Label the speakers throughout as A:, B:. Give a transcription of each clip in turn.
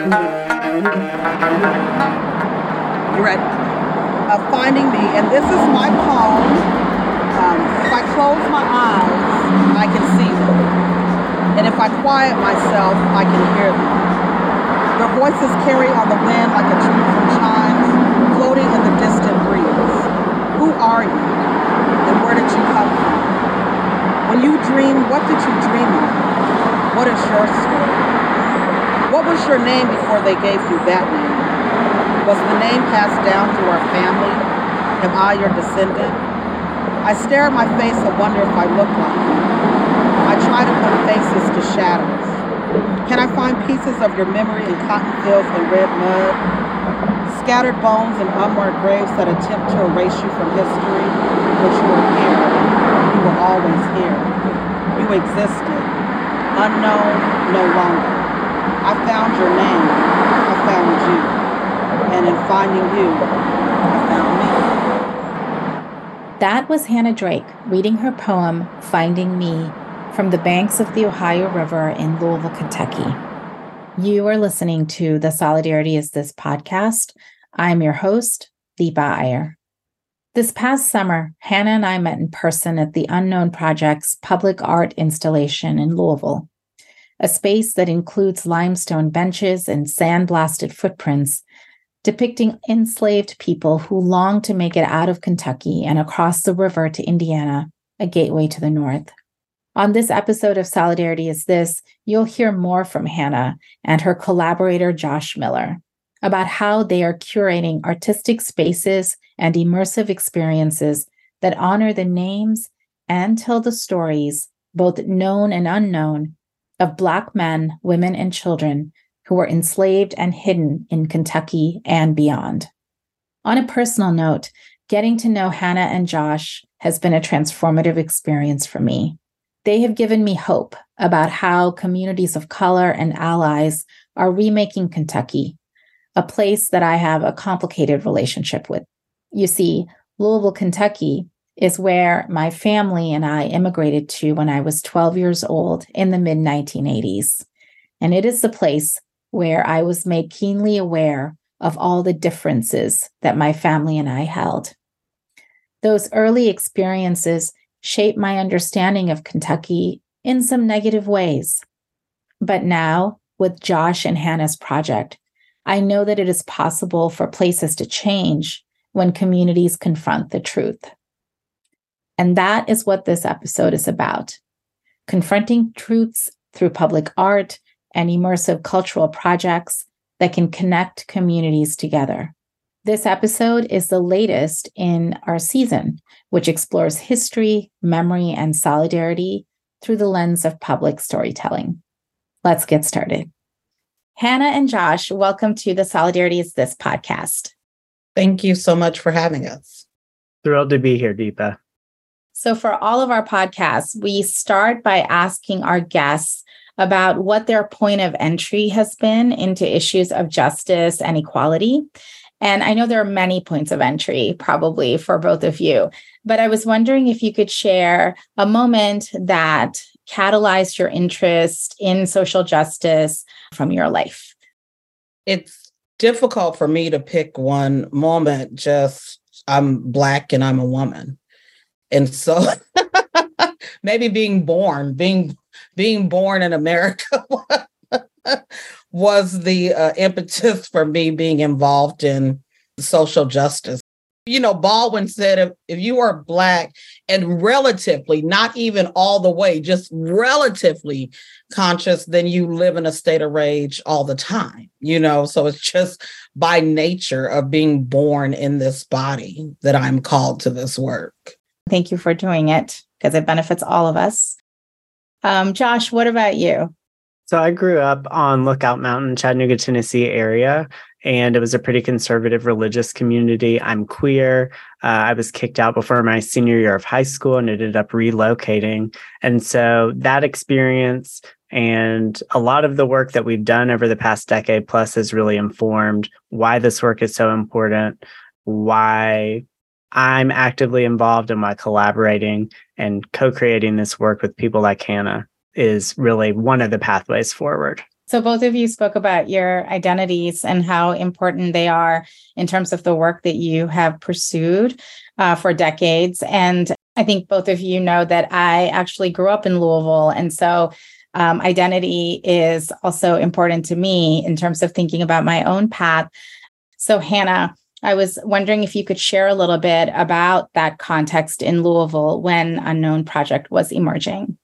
A: You ready? Uh, finding me, and this is my poem. Um, if I close my eyes, I can see them. And if I quiet myself, I can hear them. Their voices carry on the wind like a tree from chimes, floating in the distant breeze. Who are you? And where did you come from? When you dream, what did you dream of? What is your story? Was your name before they gave you that name? Was the name passed down through our family? Am I your descendant? I stare at my face and wonder if I look like you. I try to put faces to shadows. Can I find pieces of your memory in cotton fields and red mud? Scattered bones and unmarked graves that attempt to erase you from history, but you were here. You were always here. You existed. Unknown, no longer. I found your name. I found you and in finding you, I found
B: me. That was Hannah Drake reading her poem, Finding Me, from the banks of the Ohio River in Louisville, Kentucky. You are listening to the Solidarity is This podcast. I'm your host, Deepa Iyer. This past summer, Hannah and I met in person at the Unknown Project's public art installation in Louisville, a space that includes limestone benches and sandblasted footprints depicting enslaved people who longed to make it out of Kentucky and across the river to Indiana, a gateway to the north. On this episode of Solidarity is This, you'll hear more from Hannah and her collaborator, Josh Miller, about how they are curating artistic spaces and immersive experiences that honor the names and tell the stories, both known and unknown, of Black men, women, and children who were enslaved and hidden in Kentucky and beyond. On a personal note, getting to know Hannah and Josh has been a transformative experience for me. They have given me hope about how communities of color and allies are remaking Kentucky, a place that I have a complicated relationship with. You see, Louisville, Kentucky is where my family and I immigrated to when I was 12 years old in the mid 1980s. And it is the place where I was made keenly aware of all the differences that my family and I held. Those early experiences shaped my understanding of Kentucky in some negative ways. But now, with Josh and Hannah's project, I know that it is possible for places to change when communities confront the truth. And that is what this episode is about confronting truths through public art and immersive cultural projects that can connect communities together. This episode is the latest in our season, which explores history, memory, and solidarity through the lens of public storytelling. Let's get started. Hannah and Josh, welcome to the Solidarity is This podcast.
A: Thank you so much for having us.
C: Thrilled to be here, Deepa.
B: So, for all of our podcasts, we start by asking our guests about what their point of entry has been into issues of justice and equality. And I know there are many points of entry probably for both of you, but I was wondering if you could share a moment that catalyzed your interest in social justice from your life.
A: It's difficult for me to pick one moment, just I'm Black and I'm a woman. And so maybe being born, being being born in America was the uh, impetus for me being involved in social justice. You know, Baldwin said if, if you are Black and relatively, not even all the way, just relatively conscious, then you live in a state of rage all the time, you know? So it's just by nature of being born in this body that I'm called to this work.
B: Thank you for doing it because it benefits all of us. Um, Josh, what about you?
C: So I grew up on Lookout Mountain, Chattanooga, Tennessee area, and it was a pretty conservative religious community. I'm queer. Uh, I was kicked out before my senior year of high school and ended up relocating. And so that experience and a lot of the work that we've done over the past decade plus has really informed why this work is so important, why I'm actively involved in my collaborating and co creating this work with people like Hannah is really one of the pathways forward.
B: So, both of you spoke about your identities and how important they are in terms of the work that you have pursued uh, for decades. And I think both of you know that I actually grew up in Louisville. And so, um, identity is also important to me in terms of thinking about my own path. So, Hannah, I was wondering if you could share a little bit about that context in Louisville when Unknown Project was emerging.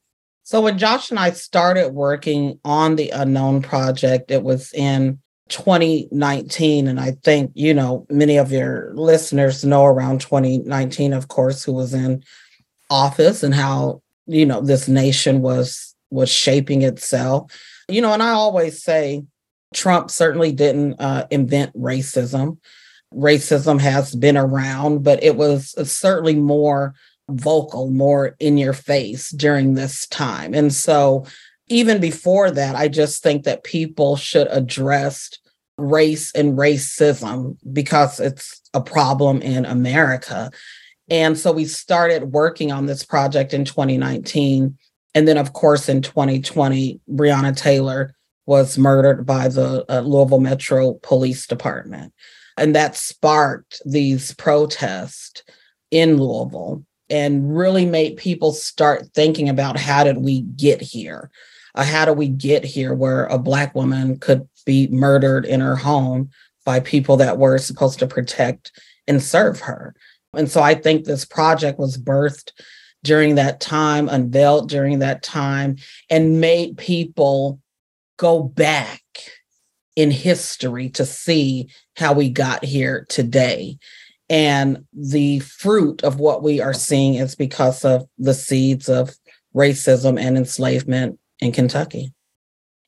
A: So when Josh and I started working on the Unknown Project, it was in 2019. And I think, you know, many of your listeners know around 2019, of course, who was in office and how, you know, this nation was was shaping itself. You know, and I always say Trump certainly didn't uh, invent racism. Racism has been around, but it was certainly more vocal, more in your face during this time. And so, even before that, I just think that people should address race and racism because it's a problem in America. And so we started working on this project in 2019. And then, of course, in 2020, Breonna Taylor was murdered by the uh, Louisville Metro Police Department. And that sparked these protests in Louisville and really made people start thinking about how did we get here? Uh, how do we get here where a Black woman could be murdered in her home by people that were supposed to protect and serve her? And so I think this project was birthed during that time, unveiled during that time, and made people go back in history to see how we got here today. And the fruit of what we are seeing is because of the seeds of racism and enslavement in Kentucky.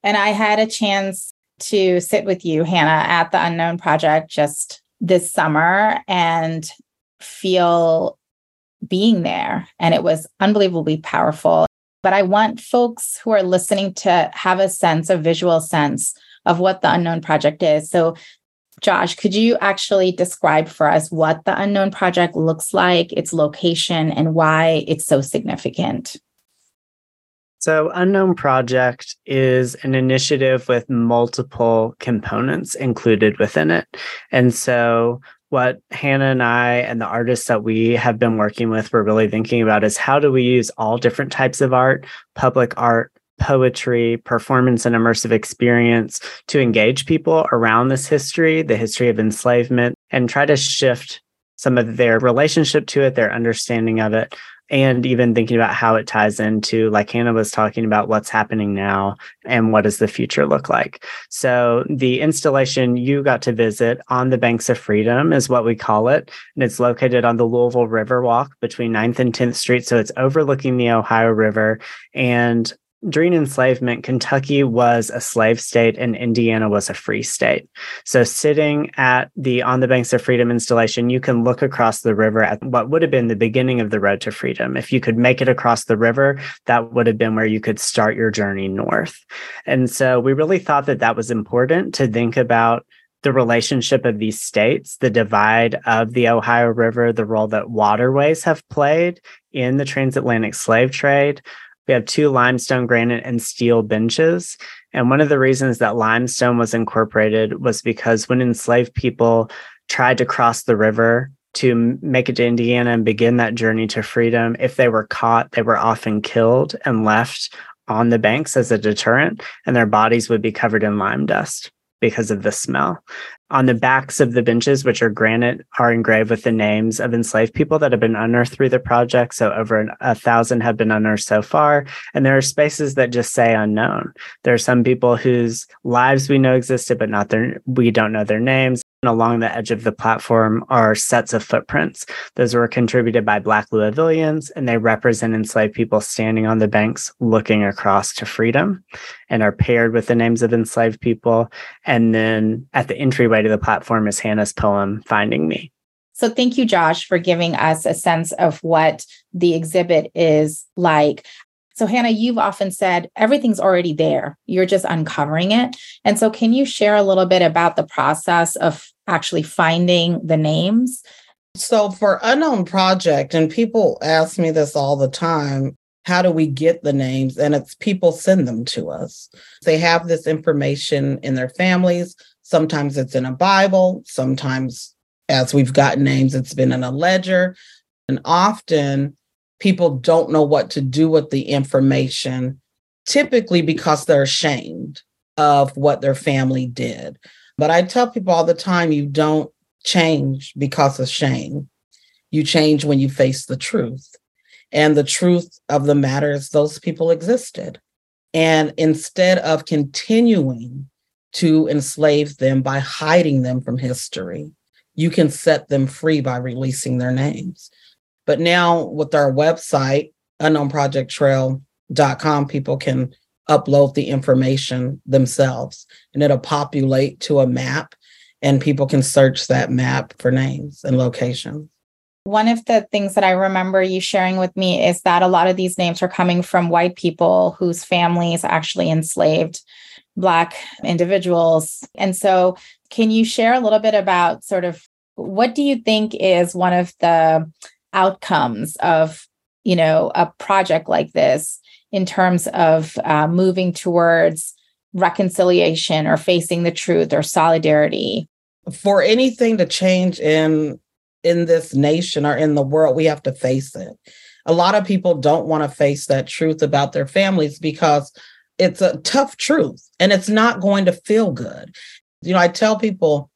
B: And I had a chance to sit with you, Hannah, at the Unknown Project just this summer and feel being there. And it was unbelievably powerful. But I want folks who are listening to have a sense, a visual sense of what the Unknown Project is. So Josh, could you actually describe for us what the Unknown Project looks like, its location, and why it's so significant?
C: So, Unknown Project is an initiative with multiple components included within it. And so, what Hannah and I and the artists that we have been working with were really thinking about is how do we use all different types of art, public art, poetry, performance, and immersive experience to engage people around this history, the history of enslavement, and try to shift some of their relationship to it, their understanding of it, and even thinking about how it ties into, like Hannah was talking about, what's happening now and what does the future look like. So, the installation you got to visit on the Banks of Freedom is what we call it. And it's located on the Louisville Riverwalk between 9th and 10th Street. So, it's overlooking the Ohio River. And during enslavement, Kentucky was a slave state and Indiana was a free state. So, sitting at the On the Banks of Freedom installation, you can look across the river at what would have been the beginning of the road to freedom. If you could make it across the river, that would have been where you could start your journey north. And so, we really thought that that was important to think about the relationship of these states, the divide of the Ohio River, the role that waterways have played in the transatlantic slave trade we have two limestone, granite, and steel benches. And one of the reasons that limestone was incorporated was because when enslaved people tried to cross the river to make it to Indiana and begin that journey to freedom, if they were caught, they were often killed and left on the banks as a deterrent, and their bodies would be covered in lime dust because of the smell. On the backs of the benches, which are granite, are engraved with the names of enslaved people that have been unearthed through the project. So over a thousand have been unearthed so far. And there are spaces that just say unknown. There are some people whose lives we know existed, but not their, we don't know their names along the edge of the platform are sets of footprints. Those were contributed by Black Louisvillians, and they represent enslaved people standing on the banks looking across to freedom and are paired with the names of enslaved people. And then at the entryway to the platform is Hannah's poem, Finding Me.
B: So, thank you, Josh, for giving us a sense of what the exhibit is like. So, Hannah, you've often said everything's already there. You're just uncovering it. And so, can you share a little bit about the process of actually finding the names?
A: So, for Unknown Project, and people ask me this all the time how do we get the names? And it's people send them to us. They have this information in their families. Sometimes it's in a Bible. Sometimes, as we've got names, it's been in a ledger. And often people don't know what to do with the information, typically because they're ashamed of what their family did. But I tell people all the time you don't change because of shame. You change when you face the truth. And the truth of the matter is those people existed. And instead of continuing to enslave them by hiding them from history, you can set them free by releasing their names. But now with our website, unknownprojecttrail.com, people can upload the information themselves and it'll populate to a map and people can search that map for names and locations.
B: One of the things that I remember you sharing with me is that a lot of these names are coming from white people whose families actually enslaved Black individuals. And so, can you share a little bit about sort of what do you think is one of the outcomes of you know a project like this in terms of uh, moving towards reconciliation or facing the truth or solidarity
A: for anything to change in in this nation or in the world, we have to face it. A lot of people don't want to face that truth about their families because it's a tough truth and it's not going to feel good. You know, I tell people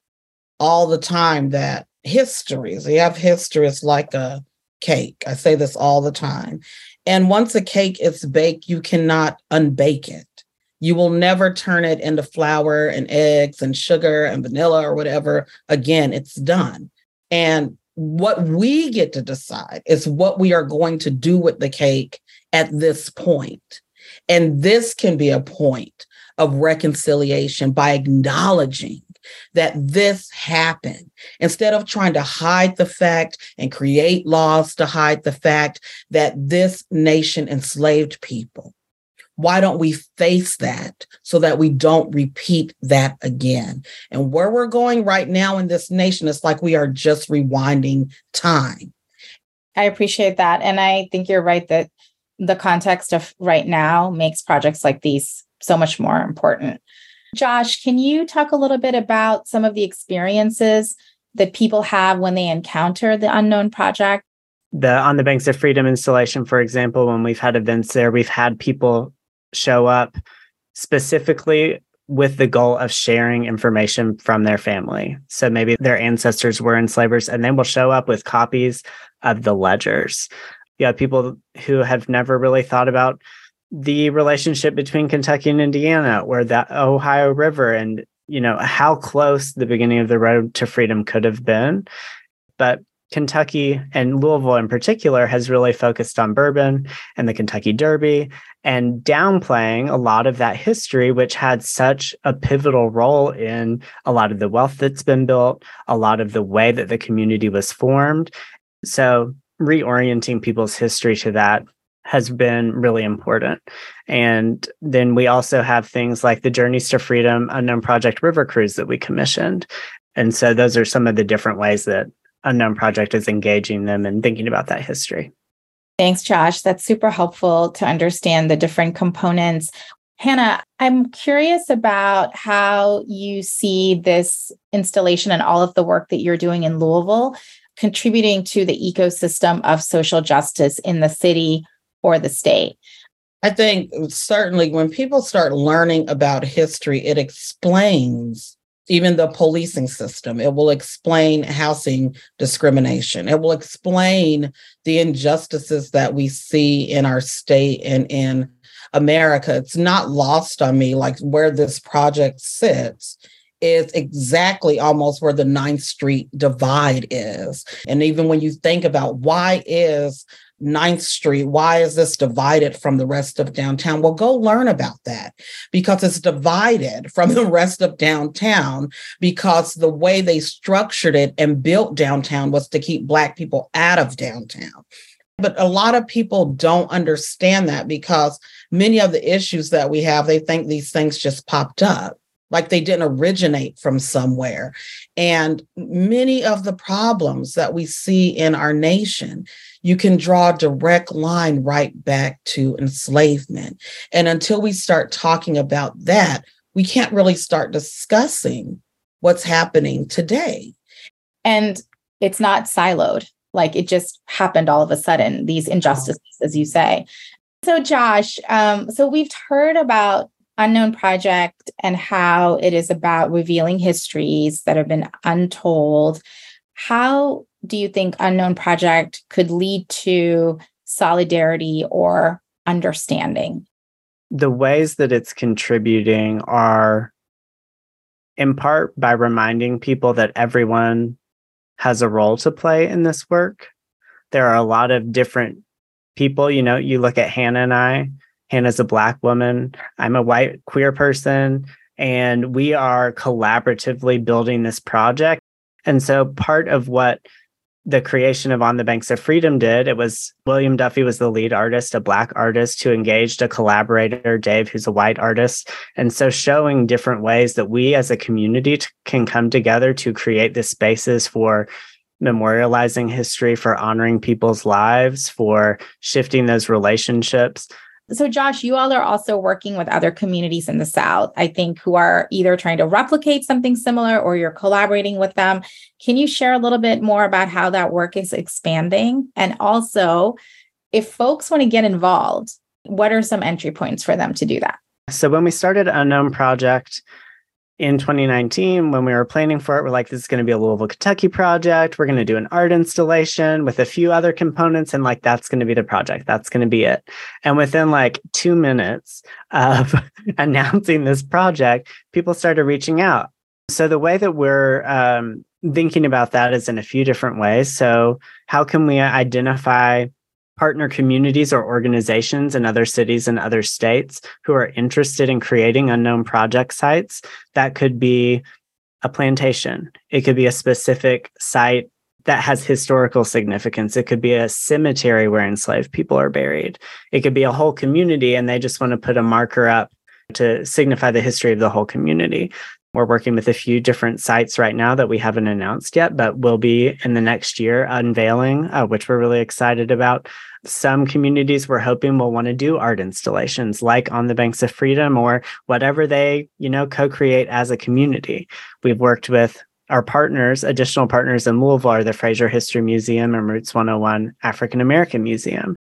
A: all the time that histories, you have history, it's like a cake. I say this all the time. And once a cake is baked, you cannot unbake it. You will never turn it into flour and eggs and sugar and vanilla or whatever. Again, it's done. And what we get to decide is what we are going to do with the cake at this point. And this can be a point of reconciliation by acknowledging that this happened instead of trying to hide the fact and create laws to hide the fact that this nation enslaved people why don't we face that so that we don't repeat that again? And where we're going right now in this nation, it's like we are just rewinding time.
B: I appreciate that. And I think you're right that the context of right now makes projects like these so much more important. Josh, can you talk a little bit about some of the experiences that people have when they encounter the unknown project?
C: The On the Banks of Freedom installation, for example, when we've had events there, we've had people show up specifically with the goal of sharing information from their family. So maybe their ancestors were enslavers and they will show up with copies of the ledgers. Yeah, people who have never really thought about the relationship between Kentucky and Indiana, where that Ohio River and you know how close the beginning of the road to freedom could have been. But Kentucky and Louisville in particular has really focused on bourbon and the Kentucky Derby and downplaying a lot of that history, which had such a pivotal role in a lot of the wealth that's been built, a lot of the way that the community was formed. So, reorienting people's history to that has been really important. And then we also have things like the Journeys to Freedom Unknown Project River Cruise that we commissioned. And so, those are some of the different ways that unknown project is engaging them and thinking about that history.
B: Thanks, Josh. That's super helpful to understand the different components. Hannah, I'm curious about how you see this installation and all of the work that you're doing in Louisville contributing to the ecosystem of social justice in the city or the state.
A: I think certainly when people start learning about history, it explains even the policing system. It will explain housing discrimination. It will explain the injustices that we see in our state and in America. It's not lost on me, like where this project sits is exactly almost where the Ninth Street divide is. And even when you think about why is Ninth Street. Why is this divided from the rest of downtown? Well, go learn about that because it's divided from the rest of downtown because the way they structured it and built downtown was to keep Black people out of downtown. But a lot of people don't understand that because many of the issues that we have, they think these things just popped up like they didn't originate from somewhere. And many of the problems that we see in our nation, you can draw a direct line right back to enslavement. And until we start talking about that, we can't really start discussing what's happening today.
B: And it's not siloed, like it just happened all of a sudden, these injustices, as you say. So, Josh, um, so we've heard about Unknown Project and how it is about revealing histories that have been untold. How do you think Unknown Project could lead to solidarity or understanding?
C: The ways that it's contributing are in part by reminding people that everyone has a role to play in this work. There are a lot of different people. You know, you look at Hannah and I, Hannah's a Black woman. I'm a white queer person. And we are collaboratively building this project. And so part of what the creation of On the Banks of Freedom did, it was William Duffy was the lead artist, a Black artist who engaged a collaborator, Dave, who's a white artist. And so showing different ways that we as a community t- can come together to create the spaces for memorializing history, for honoring people's lives, for shifting those relationships
B: so, Josh, you all are also working with other communities in the South, I think, who are either trying to replicate something similar or you're collaborating with them. Can you share a little bit more about how that work is expanding? And also, if folks want to get involved, what are some entry points for them to do that?
C: So, when we started Unknown Project, in 2019 when we were planning for it we're like this is going to be a louisville kentucky project. We're going to do an art installation with a few other components and like that's going to be the project. That's going to be it. And within like two minutes of announcing this project people started reaching out. So the way that we're um, thinking about that is in a few different ways. So how can we identify partner communities or organizations in other cities and other states who are interested in creating unknown project sites. That could be a plantation, it could be a specific site that has historical significance. It could be a cemetery where enslaved people are buried. It could be a whole community and they just want to put a marker up to signify the history of the whole community. We're working with a few different sites right now that we haven't announced yet, but will be in the next year unveiling, uh, which we're really excited about. Some communities we're hoping will want to do art installations like on the banks of freedom or whatever they, you know, co-create as a community. We've worked with our partners, additional partners in Louisville are the Frazier History Museum and Roots 101 African American Museum.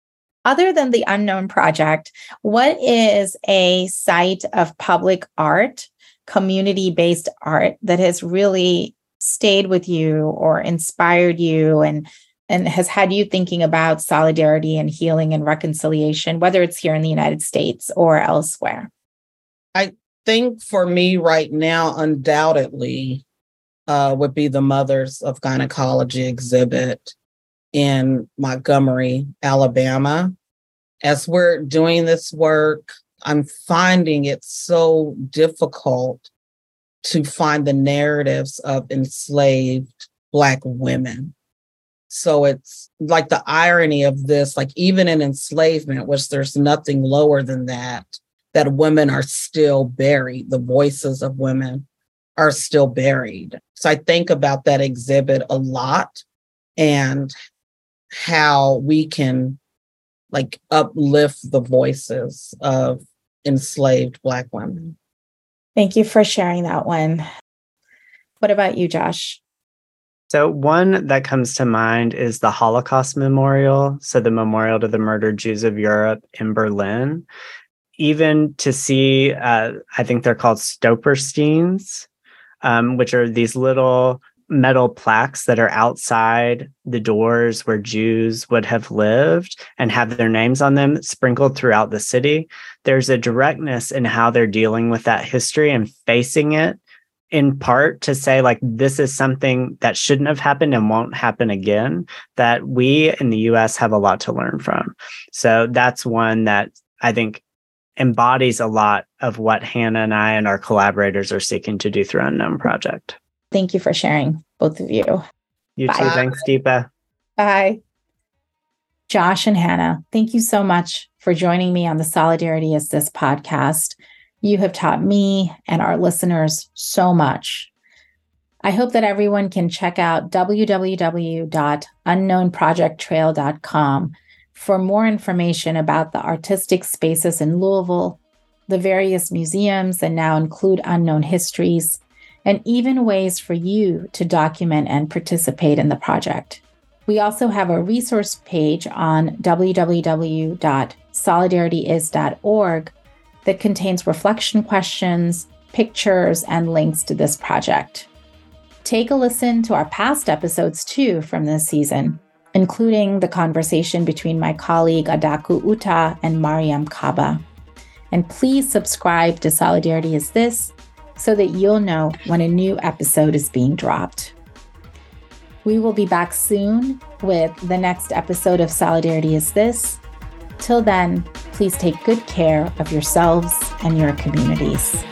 B: Other than the Unknown Project, what is a site of public art community based art that has really stayed with you or inspired you and and has had you thinking about solidarity and healing and reconciliation whether it's here in the United States or elsewhere?
A: I think for me right now undoubtedly uh, would be the mothers of gynecology exhibit in Montgomery Alabama. As we're doing this work I'm finding it so difficult to find the narratives of enslaved Black women. So it's like the irony of this, like even in enslavement, which there's nothing lower than that, that women are still buried. The voices of women are still buried. So I think about that exhibit a lot and how we can like uplift the voices of enslaved Black women.
B: Thank you for sharing that one. What about you, Josh?
C: So, one that comes to mind is the Holocaust Memorial. So, the memorial to the murdered Jews of Europe in Berlin. Even to see, uh, I think they're called Stolpersteins, um, which are these little metal plaques that are outside the doors where Jews would have lived and have their names on them sprinkled throughout the city. There's a directness in how they're dealing with that history and facing it in part to say like this is something that shouldn't have happened and won't happen again that we in the US have a lot to learn from. So that's one that I think embodies a lot of what Hannah and I and our collaborators are seeking to do through Unknown Project.
B: Thank you for sharing, both of you.
C: You Bye. too. Thanks, Deepa.
B: Bye. Josh and Hannah, thank you so much for joining me on the Solidarity is This podcast. You have taught me and our listeners so much. I hope that everyone can check out www.unknownprojecttrail.com for more information about the artistic spaces in Louisville, the various museums that now include unknown histories, and even ways for you to document and participate in the project. We also have a resource page on www.solidarityis.org that contains reflection questions, pictures, and links to this project. Take a listen to our past episodes too from this season, including the conversation between my colleague Adaku Utah and Mariame Kaba. And please subscribe to Solidarity Is This so that you'll know when a new episode is being dropped. We will be back soon with the next episode of Solidarity Is This. Till then, please take good care of yourselves and your communities.